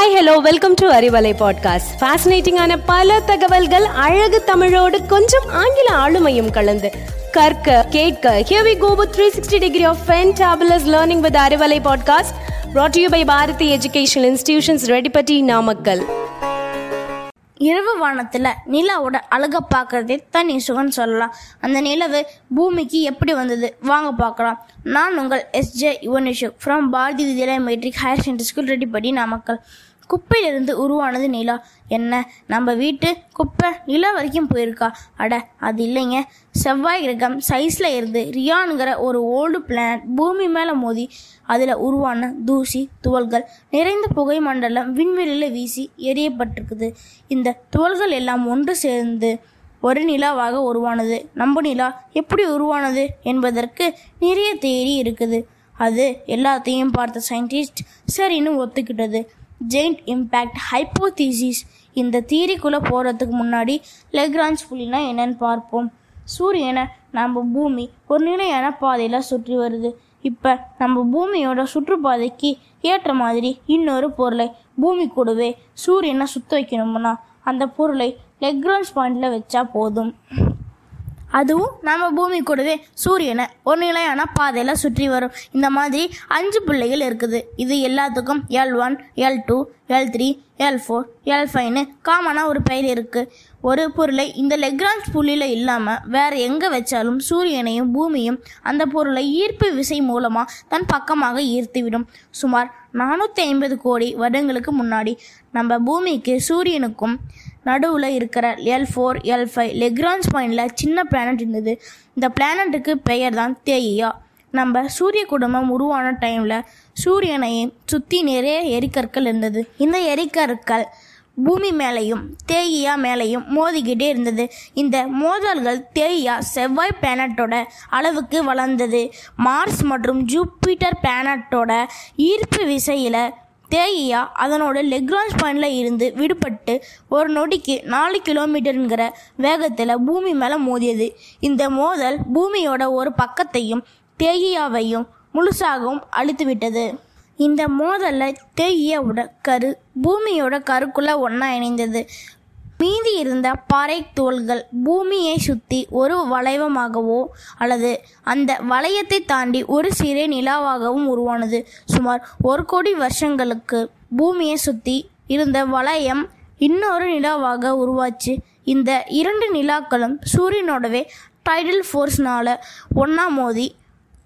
Hi hello welcome to Arivalai podcast ஃபேசினேட்டிங்கான பல தகவல்கள் அழகு தமிழோடு கொஞ்சம் ஆங்கில ஆளுமையும் கலந்து. கற்க கேட்க here we go with 360 degree of fantabulous learning with Arivalai podcast brought to you by Bharathi educational institutions Reddipatti Namakkal இரவு வானத்தில் நிலாவோட அழகை பார்க்கறதே தனி சுகன் சொல்லலாம். அந்த நிலவு பூமிக்கு எப்படி வந்தது? வாங்க பார்க்கலாம். நான் உங்கள் S J Yuvanishu from Bharathi Vidyalaya matric higher secondary school Reddipatti Namakkal குப்பையிலிருந்து உருவானது நிலா. என்ன? நம்ம வீட்டு குப்பை நிலா வரைக்கும் போயிருக்கா? அட அது இல்லைங்க. செவ்வாய் கிரகம் சைஸில் இருந்து ரியானுங்கிற ஒரு ஓல்டு பிளானட் பூமி மேலே மோதி அதில் உருவான தூசி துவல்கள் நிறைந்த புகை மண்டலம் விண்வெளியில் வீசி எரியப்பட்டிருக்குது இந்த துவல்கள் எல்லாம் ஒன்று சேர்ந்து ஒரு நிலாவாக உருவானது. நம்ம நிலா எப்படி உருவானது என்பதற்கு நிறைய தேடி இருக்குது. அது எல்லாத்தையும் பார்த்த சயின்டிஸ்ட் சரின்னு ஒத்துக்கிட்டது. Giant impact hypothesis. இந்த தீரிக்குள்ளே போகிறதுக்கு முன்னாடி லெக்ரான்ஸ் புள்ளினா என்னன்னு பார்ப்போம். சூரியனை நம்ம பூமி ஒரு நிலையான பாதையில் சுற்றி வருது. இப்போ நம்ம பூமியோட சுற்றுப்பாதைக்கு ஏற்ற மாதிரி இன்னொரு பொருளை பூமி கூடவே சூரியனை சுத்த வைக்கணும்னா அந்த பொருளை லெக்ரான்ஸ் பாயிண்டில் வச்சா போதும். அதுவும் நம்ம பூமி கூடவே சூரியனை ஒரு நிலையான பாதையில் சுற்றி வரும். இந்த மாதிரி அஞ்சு பிள்ளைகள் இருக்குது. இது எல்லாத்துக்கும் L one L two L three L four L ஃபைவ்னு காமனாக ஒரு பெயர் இருக்குது ஒரு பொருளை இந்த லெக்ரான்ஸ் புள்ளியில் இல்லாமல் வேறு எங்கே வச்சாலும் சூரியனையும் பூமியும் அந்த பொருளை ஈர்ப்பு விசை மூலமாக தன் பக்கமாக ஈர்த்துவிடும். சுமார் நானூற்றி ஐம்பது கோடி வருடங்களுக்கு முன்னாடி நம்ம பூமிக்கு சூரியனுக்கும் நடுவில் இருக்கிற L four L five Lagrange பாயிண்டில் சின்ன பிளானட் இருந்தது. இந்த பிளானட்டுக்கு பெயர் தான் தேயியா நம்ம சூரிய குடும்பம் உருவான டைமில் சூரியனையும் சுற்றி நிறைய எரிக்கற்கள் இருந்தது. இந்த எரிக்கற்கள் பூமி மேலேயும் தேயியா மேலேயும் மோதிக்கிட்டே இருந்தது. இந்த மோதல்கள் தேயியா செவ்வாய் பிளானட்டோட அளவுக்கு வளர்ந்தது. மார்ஸ் மற்றும் ஜூப்பிட்டர் பிளானட்டோட ஈர்ப்பு விசையில் தேயியா அதனோட லெக்ரான்ஸ் பாயிண்டில் இருந்து விடுபட்டு ஒரு நொடிக்கு நாலு கிலோமீட்டருங்கிற வேகத்தில் பூமி மேலே மோதியது. இந்த மோதல் பூமியோட ஒரு பக்கத்தையும் தேயியாவையும் முழுசாகவும் அழித்து விட்டது இந்த மோதலில் தேகியாவோட கரு பூமியோட கருக்குள்ளே ஒன்றா இணைந்தது. மீதி இருந்த பாறை தோள்கள் பூமியை சுற்றி ஒரு வளைவமாகவோ அல்லது அந்த வளையத்தை தாண்டி ஒரு சிறிய நிலாவாகவும் உருவானது. சுமார் ஒரு கோடி வருஷங்களுக்கு பூமியை சுற்றி இருந்த வளையம் இன்னொரு நிலாவாக உருவாச்சு. இந்த இரண்டு நிலாக்களும் சூரியனோடவே டைடல் ஃபோர்ஸ்னால ஒன்றா மோதி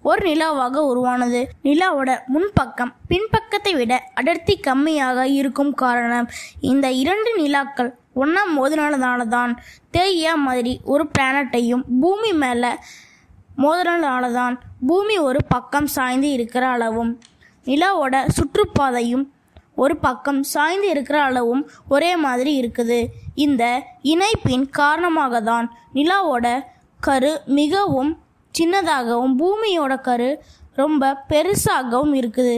ஒரு நிலாவாக உருவானது. நிலாவோட முன்பக்கம் பின்பக்கத்தை விட அடர்த்தி கம்மியாக இருக்கும் காரணம் இந்த இரண்டு நிலாக்கள் ஒன்றா மோதினாலதான தான் தேய்யா மாதிரி ஒரு பிளானட்டையும் பூமி மேலே மோதினால தான் பூமி ஒரு பக்கம் சாய்ந்து இருக்கிற அளவும் நிலாவோட சுற்றுப்பாதையும் ஒரு பக்கம் சாய்ந்து இருக்கிற அளவும் ஒரே மாதிரி இருக்குது. இந்த இணைப்பின் காரணமாக தான் நிலாவோட கரு மிகவும் சின்னதாகவும் பூமியோட கரு ரொம்ப பெருசாகவும் இருக்குது.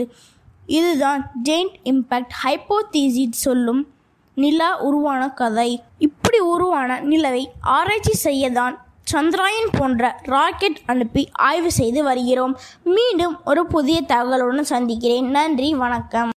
இதுதான் ஜெயிண்ட் இம்பேக்ட் ஹைப்போதீசிட் சொல்லும் நிலா உருவான கதை. இப்படி உருவான நிலவை ஆராய்ச்சி செய்யதான் சந்திராயன் போன்ற ராக்கெட் அனுப்பி ஆய்வு செய்து வருகிறோம். மீண்டும் ஒரு புதிய தகவலுடன் சந்திக்கிறேன். நன்றி வணக்கம்.